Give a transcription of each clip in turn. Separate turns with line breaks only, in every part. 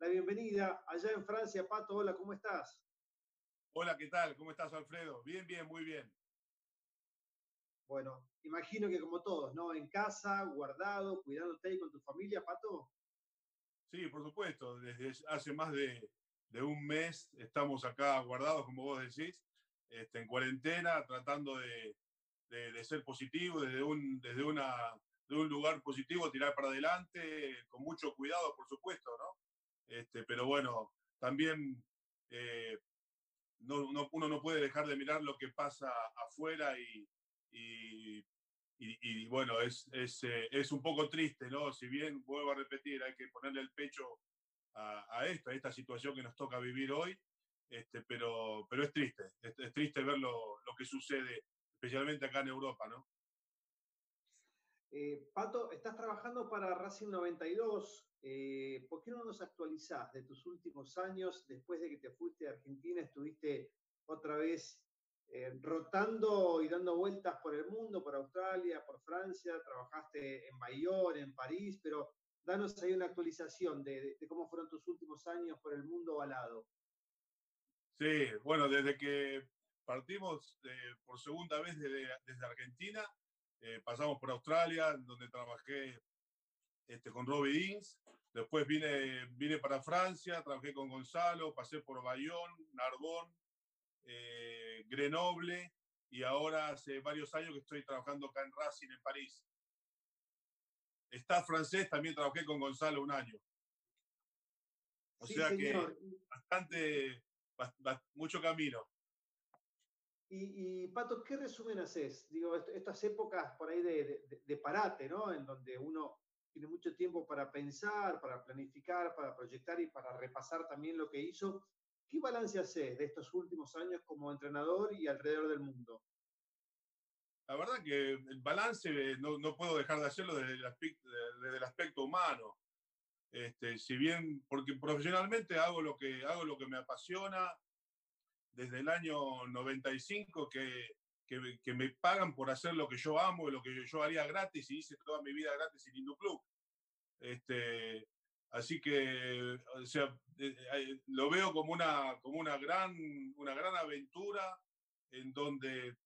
la bienvenida. Allá en Francia, Pato, hola, ¿cómo estás?
Hola, ¿qué tal? ¿Cómo estás, Alfredo? Bien, bien, muy bien.
Bueno, imagino que como todos, ¿no? En casa, guardado, cuidándote ahí con tu familia, Pato.
Sí, por supuesto. Desde hace más de, de un mes estamos acá guardados, como vos decís, este, en cuarentena, tratando de, ser positivo desde un, desde una, de un lugar positivo, tirar para adelante, con mucho cuidado, por supuesto, ¿no? Este, pero bueno, también eh, no, uno no puede dejar de mirar lo que pasa afuera y, bueno, es, es, eh, es, un poco triste, ¿no? Si bien, vuelvo a repetir, hay que ponerle el pecho a, a esto, a esta situación que nos toca vivir hoy, este, pero, pero es triste, es, triste ver lo, lo, que sucede, especialmente acá en Europa, ¿no?
Eh, Pato, estás trabajando para Racing 92. Eh, ¿Por qué no nos actualizás de tus últimos años después de que te fuiste a Argentina? Estuviste otra vez eh, rotando y dando vueltas por el mundo, por Australia, por Francia, trabajaste en Bayonne, en París, pero danos ahí una actualización de, de cómo fueron tus últimos años por el mundo balado.
Sí, bueno, desde que partimos eh, por segunda vez desde, Argentina, eh, pasamos por Australia, donde trabajé este, con Robbie Deans. Después vine, vine para Francia, trabajé con Gonzalo, pasé por Bayonne, Narbonne, eh, Grenoble y ahora hace varios años que estoy trabajando acá en Racing, en París. Está francés, también trabajé con Gonzalo un año. O sea que bastante, mucho camino.
Y, Pato, ¿qué resumen haces? Digo, estas épocas por ahí de, parate, ¿no? En donde uno tiene mucho tiempo para pensar, para planificar, para proyectar y para repasar también lo que hizo. ¿Qué balance haces de estos últimos años como entrenador y alrededor del mundo?
La verdad que el balance no, no puedo dejar de hacerlo desde el aspecto, desde el aspecto humano. Este, si bien, porque profesionalmente hago lo, que, hago lo que me apasiona desde el año 95, que, que, me pagan por hacer lo que yo amo lo que yo, haría gratis y hice toda mi vida gratis en Hindu Club. Este, así que, o sea, eh, eh, lo veo como una, como una, gran, una gran aventura en donde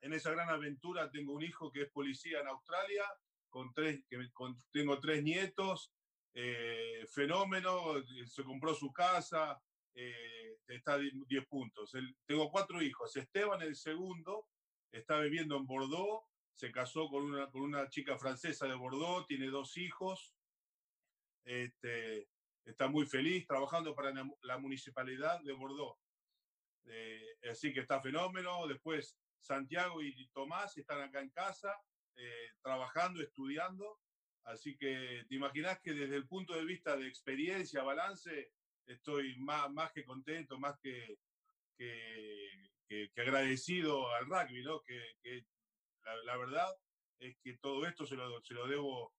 en esa gran aventura tengo un hijo que es policía en Australia, con tres, que, tengo tres nietos, eh, fenómeno, se compró su casa, eh, está 10 puntos. tengo cuatro hijos. Esteban, el segundo, está viviendo en Bordeaux, se casó con una, con una chica francesa de Bordeaux, tiene dos hijos, este, está muy feliz trabajando para la municipalidad de Bordeaux. Eh, así que está fenómeno. Después Santiago y Tomás están acá en casa, trabajando, estudiando. Así que te imaginas que desde el punto de vista de experiencia, balance, estoy más, más que contento, más que, que, agradecido al rugby, ¿no? Que, la, verdad es que todo esto se lo, se lo debo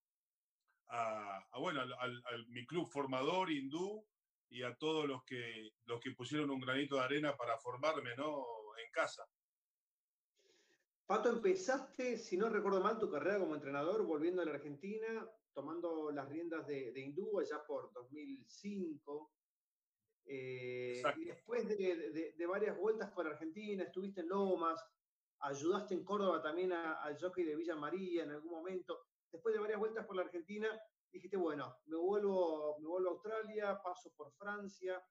a, bueno, al, mi club formador hindú y a todos los que, los que pusieron un granito de arena para formarme ¿no? en casa.
Pato, empezaste, si no recuerdo mal, tu carrera como entrenador volviendo a la Argentina, tomando las riendas de, de Hindú allá por 2005. Eh, y después de, varias vueltas por Argentina, estuviste en Lomas, ayudaste en Córdoba también al jockey de Villa María en algún momento. Después de varias vueltas por la Argentina, dijiste, bueno, me vuelvo, me vuelvo a Australia, paso por Francia.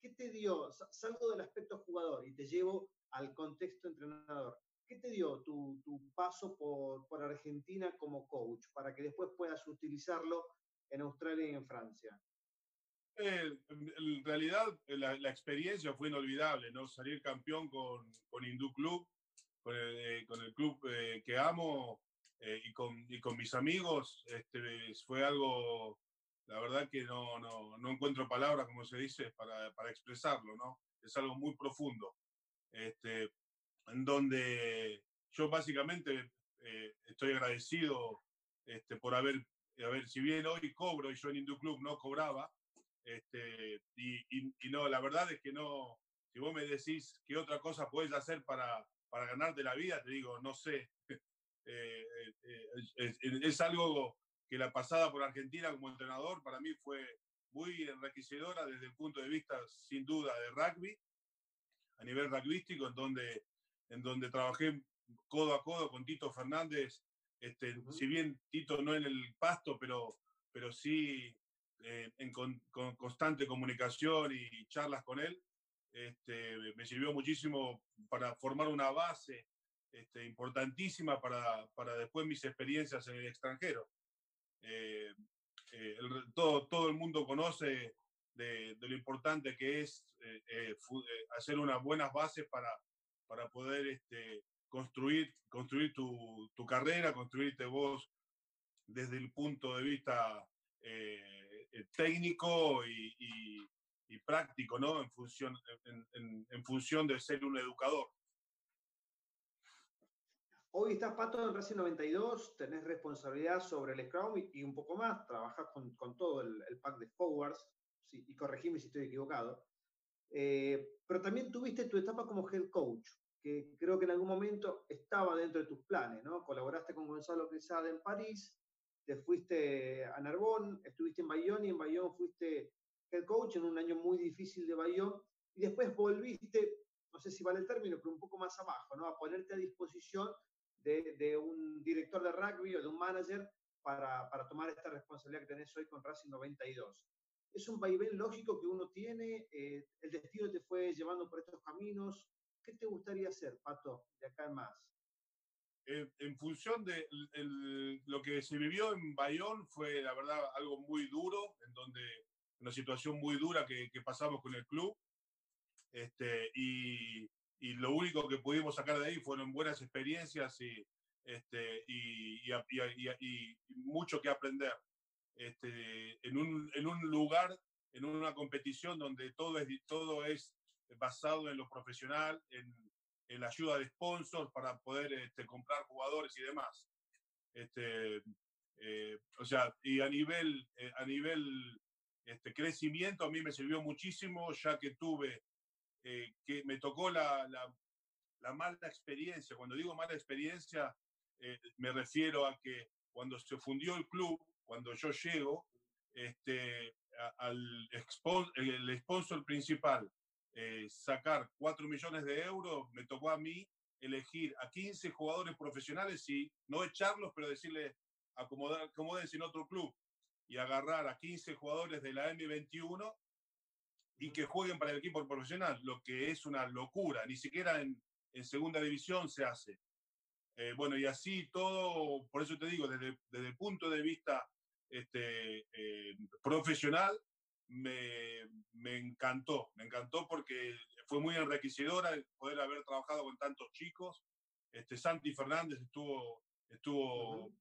¿Qué te dio? Salgo del aspecto jugador y te llevo al contexto entrenador. ¿Qué te dio tu, paso por, Argentina como coach para que después puedas utilizarlo en Australia y en Francia?
Eh, en realidad la, experiencia fue inolvidable, ¿no? Salir campeón con, con Hindú Club, con el, eh, club eh, que amo y, con, con mis amigos, este, fue algo, la verdad que no, no, encuentro palabras, como se dice, para, para, expresarlo, ¿no? Es algo muy profundo. Este, en donde yo básicamente eh, estoy agradecido este, por haber, haber, si bien hoy cobro y yo en Hindu Club no cobraba, este, y, y, no, la verdad es que no, si vos me decís qué otra cosa puedes hacer para, para ganarte la vida, te digo, no sé. Eh, eh, es, es, algo que la pasada por Argentina como entrenador para mí fue muy enriquecedora desde el punto de vista, sin duda, de rugby, a nivel rugbyístico, en donde, en donde trabajé codo a codo con Tito Fernández, este, si bien Tito no en el pasto, pero, pero sí eh, en con, constante comunicación y charlas con él. Este, me sirvió muchísimo para formar una base este, importantísima para, para, después mis experiencias en el extranjero. Eh, eh, todo, todo el mundo conoce de, lo importante que es hacer unas buenas bases para, para poder este, construir, construir tu, tu, carrera, construirte vos desde el punto de vista eh, eh, técnico y, práctico, ¿no? En función, en, función de ser un educador.
Hoy estás, Pato, en Racing 92, tenés responsabilidad sobre el Scrum y, un poco más, trabajas con, con todo el, el, pack de forwards, sí, y corregime si estoy equivocado. Eh, pero también tuviste tu etapa como head coach que creo que en algún momento estaba dentro de tus planes, ¿no? Colaboraste con Gonzalo Quesada en París, te fuiste a Narbonne, estuviste en Bayonne y en Bayonne fuiste head coach en un año muy difícil de Bayonne y después volviste, no sé si vale el término, pero un poco más abajo, ¿no? A ponerte a disposición de, de un director de rugby o de un manager para, para, tomar esta responsabilidad que tenés hoy con Racing 92. Es un vaivén lógico que uno tiene, eh, el destino te fue llevando por estos caminos, ¿Qué te gustaría hacer, Pato, de acá en más?
En función de lo que se vivió en Bayón, fue la verdad algo muy duro, en donde una situación muy dura que, pasamos con el club. Este, y, y, lo único que pudimos sacar de ahí fueron buenas experiencias y, este, y, y mucho que aprender. Este, en, un, en un lugar, en una competición donde todo es, todo es basado en lo profesional, en, en la ayuda de sponsors para poder este, comprar jugadores y demás. Este, eh, o sea, y a nivel, eh, a nivel este, crecimiento a mí me sirvió muchísimo, ya que tuve, eh, que me tocó la, la, la, mala experiencia. Cuando digo mala experiencia, me refiero a que cuando se fundió el club, cuando yo llego, este, al el sponsor principal eh, sacar 4 millones de euros, me tocó a mí elegir a 15 jugadores profesionales y no echarlos, pero decirle acomodar, acomódense en otro club y agarrar a 15 jugadores de la M21 y que jueguen para el equipo profesional, lo que es una locura, ni siquiera en, en segunda división se hace. Eh, bueno, y así todo, por eso te digo, desde, desde el punto de vista este, eh, profesional, me, me, encantó, me encantó porque fue muy enriquecedora poder haber trabajado con tantos chicos. Este, Santi Fernández estuvo, estuvo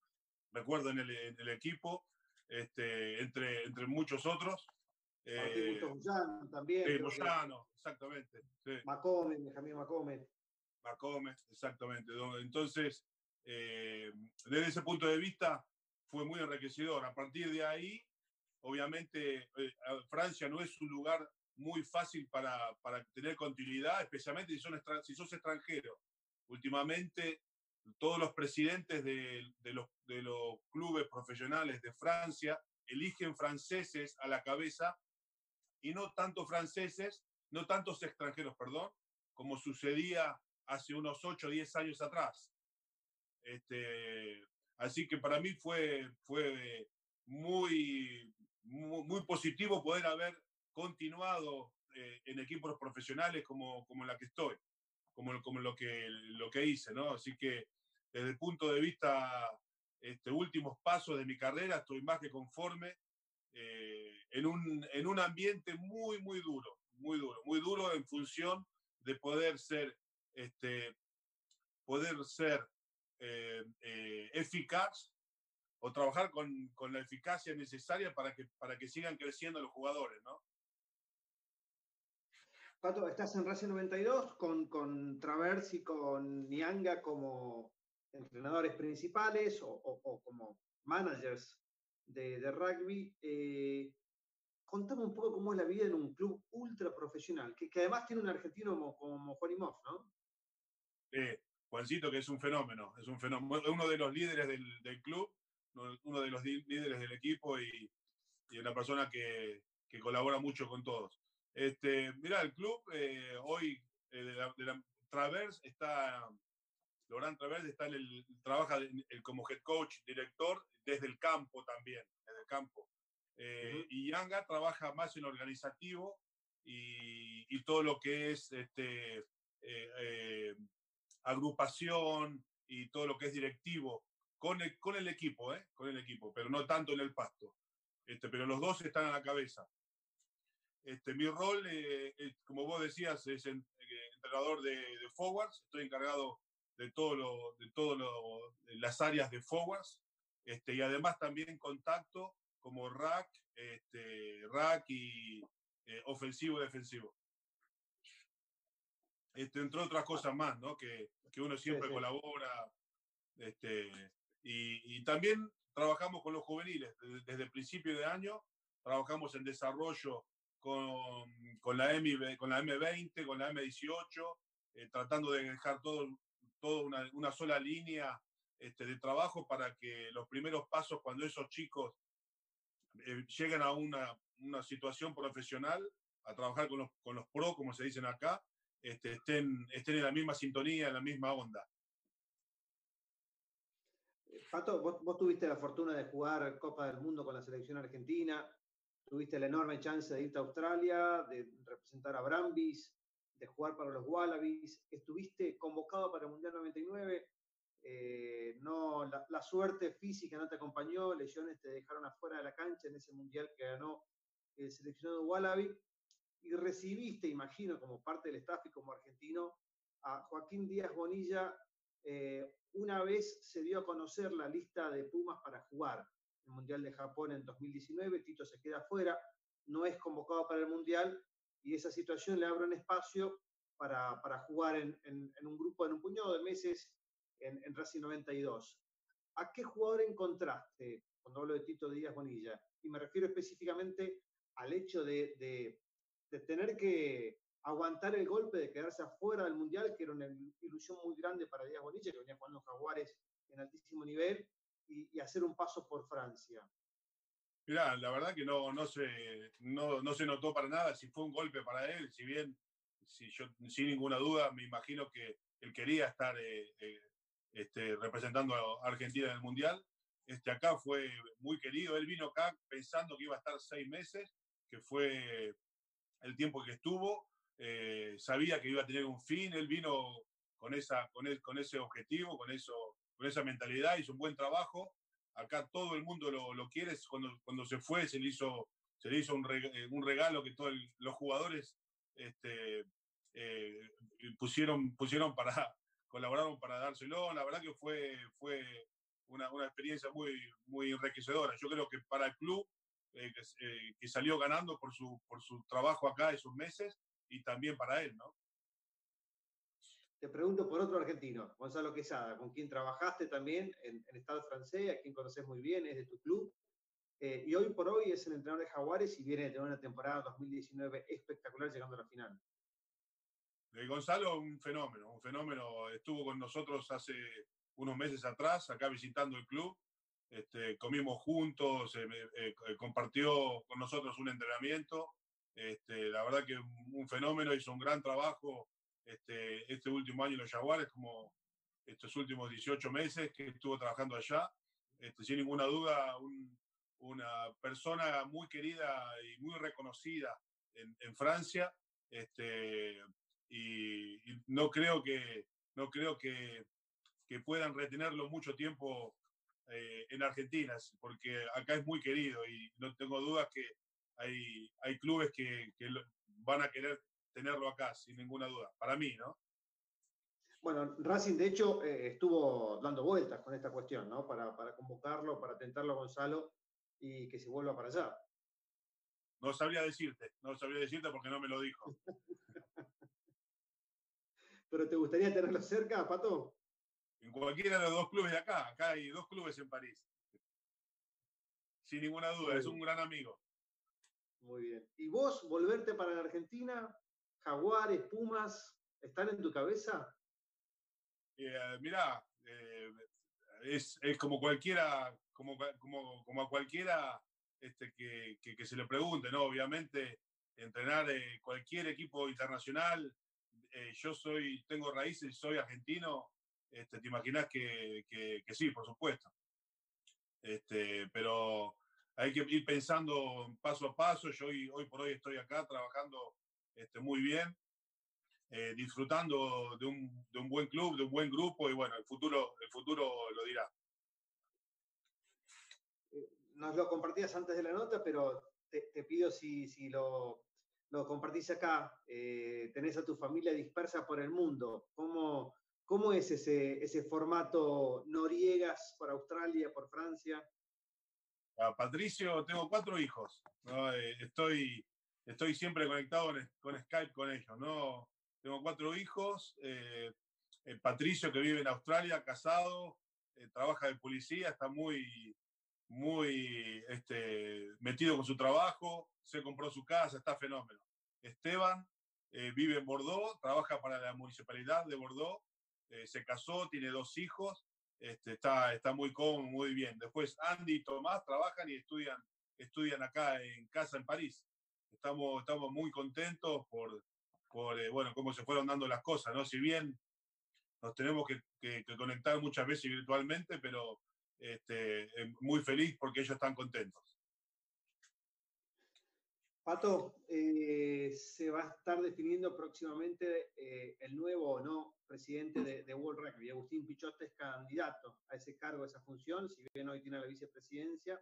recuerdo, en el, en el, equipo, este, entre, entre muchos otros.
Eh, también.
Exactamente. Sí.
Macome, Benjamín Macome.
Macome, exactamente. Entonces, eh, desde ese punto de vista, fue muy enriquecedor. A partir de ahí, Obviamente, eh, Francia no es un lugar muy fácil para, para tener continuidad, especialmente si, son si sos extranjero. Últimamente, todos los presidentes de, de, los, de los clubes profesionales de Francia eligen franceses a la cabeza y no tanto franceses, no tantos extranjeros, perdón, como sucedía hace unos 8 o 10 años atrás. Este, así que para mí fue, fue muy, muy, positivo poder haber continuado eh, en equipos profesionales como, como la que estoy, como, como lo, que, lo que hice, ¿no? Así que desde el punto de vista, este, últimos pasos de mi carrera, estoy más que conforme eh, en, un, en un ambiente muy, muy duro, muy duro, muy duro en función de poder ser, este, poder ser eh, eficaz o trabajar con, con, la eficacia necesaria para que, para que sigan creciendo los jugadores, ¿no?
Pato, estás en Racing 92 con, con Travers y con Nianga como entrenadores principales o, o, o como managers de, de rugby. Eh, contame un poco cómo es la vida en un club ultra profesional, que, además tiene un argentino como, como Juan Imhoff, ¿no?
Eh, Juancito, que es un fenómeno, es un fenómeno, uno de los líderes del, club, uno de los líderes del equipo y, una persona que, colabora mucho con todos. Este, mira, el club eh, hoy eh, de, la, Travers está, Laurent Travers está en el, trabaja como head coach, director, desde el campo también, desde el campo. Eh, y Yanga trabaja más en organizativo y, todo lo que es este, eh, agrupación y todo lo que es directivo con el, con el equipo, con el equipo, pero no tanto en el pasto. Este, pero los dos están a la cabeza. Este, mi rol, como vos decías, es entrenador de, de, forwards. Estoy encargado de de todo lo, las áreas de forwards. Este, y además también contacto como rack, este, rack y eh, ofensivo defensivo. Este, entre otras cosas más, ¿no? Que, que uno siempre colabora. Este, y, también trabajamos con los juveniles. Desde, el principio de año trabajamos en desarrollo con, con, la, M, con la M20, con la M18, eh, tratando de dejar todo, todo una, una sola línea este, de trabajo para que los primeros pasos, cuando esos chicos eh, llegan a una, una, situación profesional, a trabajar con los, con los pro, como se dicen acá, este, estén, estén en la misma sintonía, en la misma onda.
Pato, vos, tuviste la fortuna de jugar Copa del Mundo con la selección argentina, tuviste la enorme chance de irte a Australia, de representar a Brambis, de jugar para los Wallabies, estuviste convocado para el Mundial 99, eh, no, la, suerte física no te acompañó, lesiones te dejaron afuera de la cancha en ese mundial que ganó el seleccionado Wallaby, y recibiste, imagino, como parte del staff y como argentino, a Joaquín Díaz Bonilla. Eh, una vez se dio a conocer la lista de Pumas para jugar el Mundial de Japón en 2019, Tito se queda afuera, no es convocado para el Mundial, y esa situación le abre un espacio para, para jugar en, en, un grupo, en un puñado de meses en, en Racing 92. ¿A qué jugador encontraste cuando hablo de Tito Díaz Bonilla? Y me refiero específicamente al hecho de, de, tener que aguantar el golpe de quedarse afuera del Mundial, que era una ilusión muy grande para Díaz Bonilla, que venía jugando Jaguares en altísimo nivel, y, hacer un paso por Francia.
Mirá, la verdad que no, no, se, no, no se notó para nada si fue un golpe para él, si bien, si yo, sin ninguna duda, me imagino que él quería estar eh, eh, este, representando a Argentina en el Mundial. Este, acá fue muy querido. Él vino acá pensando que iba a estar seis meses, que fue el tiempo que estuvo. Eh, sabía que iba a tener un fin. Él vino con, esa, con, con ese objetivo, con, eso, con esa mentalidad, hizo un buen trabajo. Acá todo el mundo lo, lo quiere. Cuando, cuando se fue, se le hizo, se le hizo un, regalo que todos los jugadores este, eh, pusieron, pusieron para, colaboraron para dárselo. La verdad que fue, fue una, una experiencia muy, muy enriquecedora. Yo creo que para el club, eh, eh, que, salió ganando por su, por su trabajo acá esos meses, y también para él, ¿no?
Te pregunto por otro argentino, Gonzalo Quesada, con quien trabajaste también en, en Estado francés, a quien conoces muy bien, es de tu club. Eh, y hoy por hoy es el entrenador de Jaguares y viene de tener una temporada 2019 espectacular llegando a la final.
Gonzalo, un fenómeno, un fenómeno. Estuvo con nosotros hace unos meses atrás, acá visitando el club. Este, comimos juntos, eh, eh, compartió con nosotros un entrenamiento. Este, la verdad que un fenómeno, hizo un gran trabajo este, este último año en los Jaguares, como estos últimos 18 meses que estuvo trabajando allá. Este, sin ninguna duda, una persona muy querida y muy reconocida en, en Francia. Este, y, no creo que, no creo que, que puedan retenerlo mucho tiempo eh, en Argentina, porque acá es muy querido y no tengo dudas que hay, hay clubes que, que van a querer tenerlo acá, sin ninguna duda, para mí, ¿no?
Bueno, Racing de hecho eh, estuvo dando vueltas con esta cuestión, ¿no? Para, para convocarlo, para tentarlo a Gonzalo y que se vuelva para allá.
No sabría decirte, no sabría decirte porque no me lo dijo.
¿Pero te gustaría tenerlo cerca, Pato?
En cualquiera de los dos clubes de acá. Acá hay dos clubes en París. Sin ninguna duda, es un gran amigo.
Muy bien. ¿Y vos volverte para la Argentina? ¿Jaguares, Pumas, están en tu cabeza?
Eh, mirá, eh, es, como cualquiera, como, como, a cualquiera este, que, se le pregunte, ¿no? Obviamente, entrenar cualquier equipo internacional, eh, yo soy, tengo raíces, soy argentino, este, te imaginas que, que, sí, por supuesto. Este, pero hay que ir pensando paso a paso. Yo hoy, hoy por hoy estoy acá trabajando este, muy bien, eh, disfrutando de un, de un, buen club, de un buen grupo y bueno, el futuro, el futuro lo dirá.
Eh, nos lo compartías antes de la nota, pero te, te pido si, si lo, lo, compartís acá. Eh, tenés a tu familia dispersa por el mundo. ¿Cómo, cómo es ese, ese formato Noriegas por Australia, por Francia?
Patricio, tengo cuatro hijos. Eh, estoy, estoy siempre conectado con Skype con ellos. ¿no? Tengo cuatro hijos. Eh, eh, Patricio, que vive en Australia, casado, trabaja de policía, está muy, muy este, metido con su trabajo, se compró su casa, está fenómeno. Esteban vive en Bordeaux, trabaja para la municipalidad de Bordeaux, se casó, tiene dos hijos este, está, está muy cómodo, muy bien. Después Andy y Tomás trabajan y estudian, estudian acá en casa en París. Estamos, estamos muy contentos por, por eh, bueno, cómo se fueron dando las cosas, ¿no? Si bien nos tenemos que, conectar muchas veces virtualmente, pero este, eh, muy feliz porque ellos están contentos.
Pato, eh, se va a estar definiendo próximamente el nuevo o no presidente de, World Rugby. Agustín Pichote es candidato a ese cargo, a esa función, si bien hoy tiene la vicepresidencia,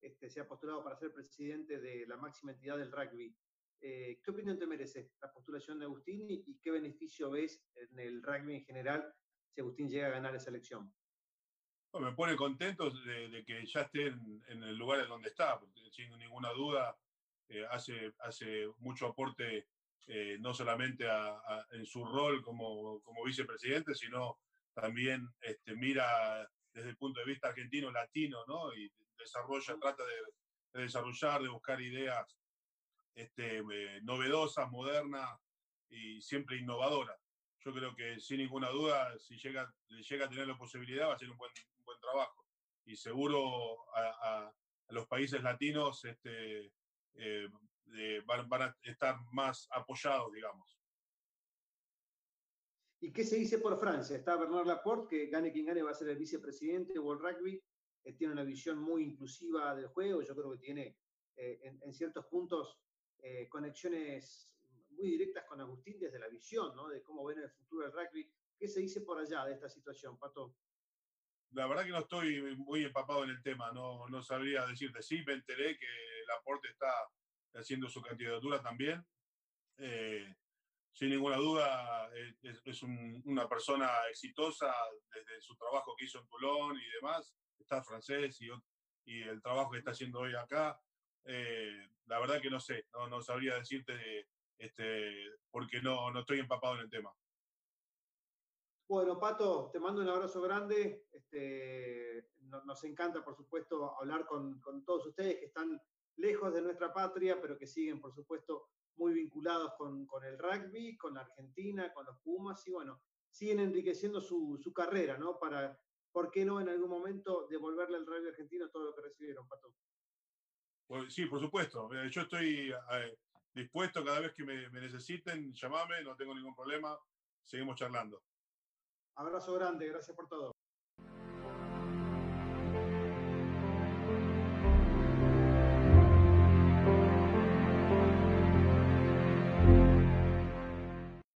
este, se ha postulado para ser presidente de la máxima entidad del rugby. Eh, ¿Qué opinión te merece la postulación de Agustín y, qué beneficio ves en el rugby en general si Agustín llega a ganar esa elección?
me pone contento de, que ya esté en, el lugar en donde está, porque sin ninguna duda eh, hace, mucho aporte eh, no solamente en su rol como, vicepresidente, sino también este, mira desde el punto de vista argentino, latino, ¿no? Y desarrolla, trata de, desarrollar, de buscar ideas este, eh, novedosas, modernas y siempre innovadoras. Yo creo que sin ninguna duda, si llega, llega a tener la posibilidad, va a ser un buen, buen trabajo. Y seguro a, los países latinos este, eh, van, a estar más apoyados, digamos.
¿Y qué se dice por Francia? Está Bernard Laporte, que gane quien gane va a ser el vicepresidente de World Rugby, eh, tiene una visión muy inclusiva del juego, yo creo que tiene eh, en, ciertos puntos eh, conexiones muy directas con Agustín desde la visión, ¿no? De cómo ven el futuro del rugby. ¿Qué se dice por allá de esta situación, Pato?
La verdad que no estoy muy empapado en el tema, no, no sabría decirte. Sí, me enteré que Laporte está haciendo su candidatura también. Eh, sin ninguna duda, eh, es, una persona exitosa desde su trabajo que hizo en Toulon y demás. Está francés y, el trabajo que está haciendo hoy acá. Eh, la verdad que no sé, no, no sabría decirte este, porque no, no estoy empapado en el tema.
Bueno, Pato, te mando un abrazo grande. Este, nos encanta, por supuesto, hablar con, con todos ustedes que están lejos de nuestra patria, pero que siguen, por supuesto, muy vinculados con, el rugby, con la Argentina, con los Pumas, y bueno, siguen enriqueciendo su, carrera, ¿no? Para, ¿por qué no en algún momento devolverle al rugby argentino todo lo que recibieron, Pato?
Pues, sí, por supuesto. Yo estoy eh, dispuesto cada vez que me, me necesiten, llamame, no tengo ningún problema, seguimos charlando.
Abrazo grande, gracias por todo.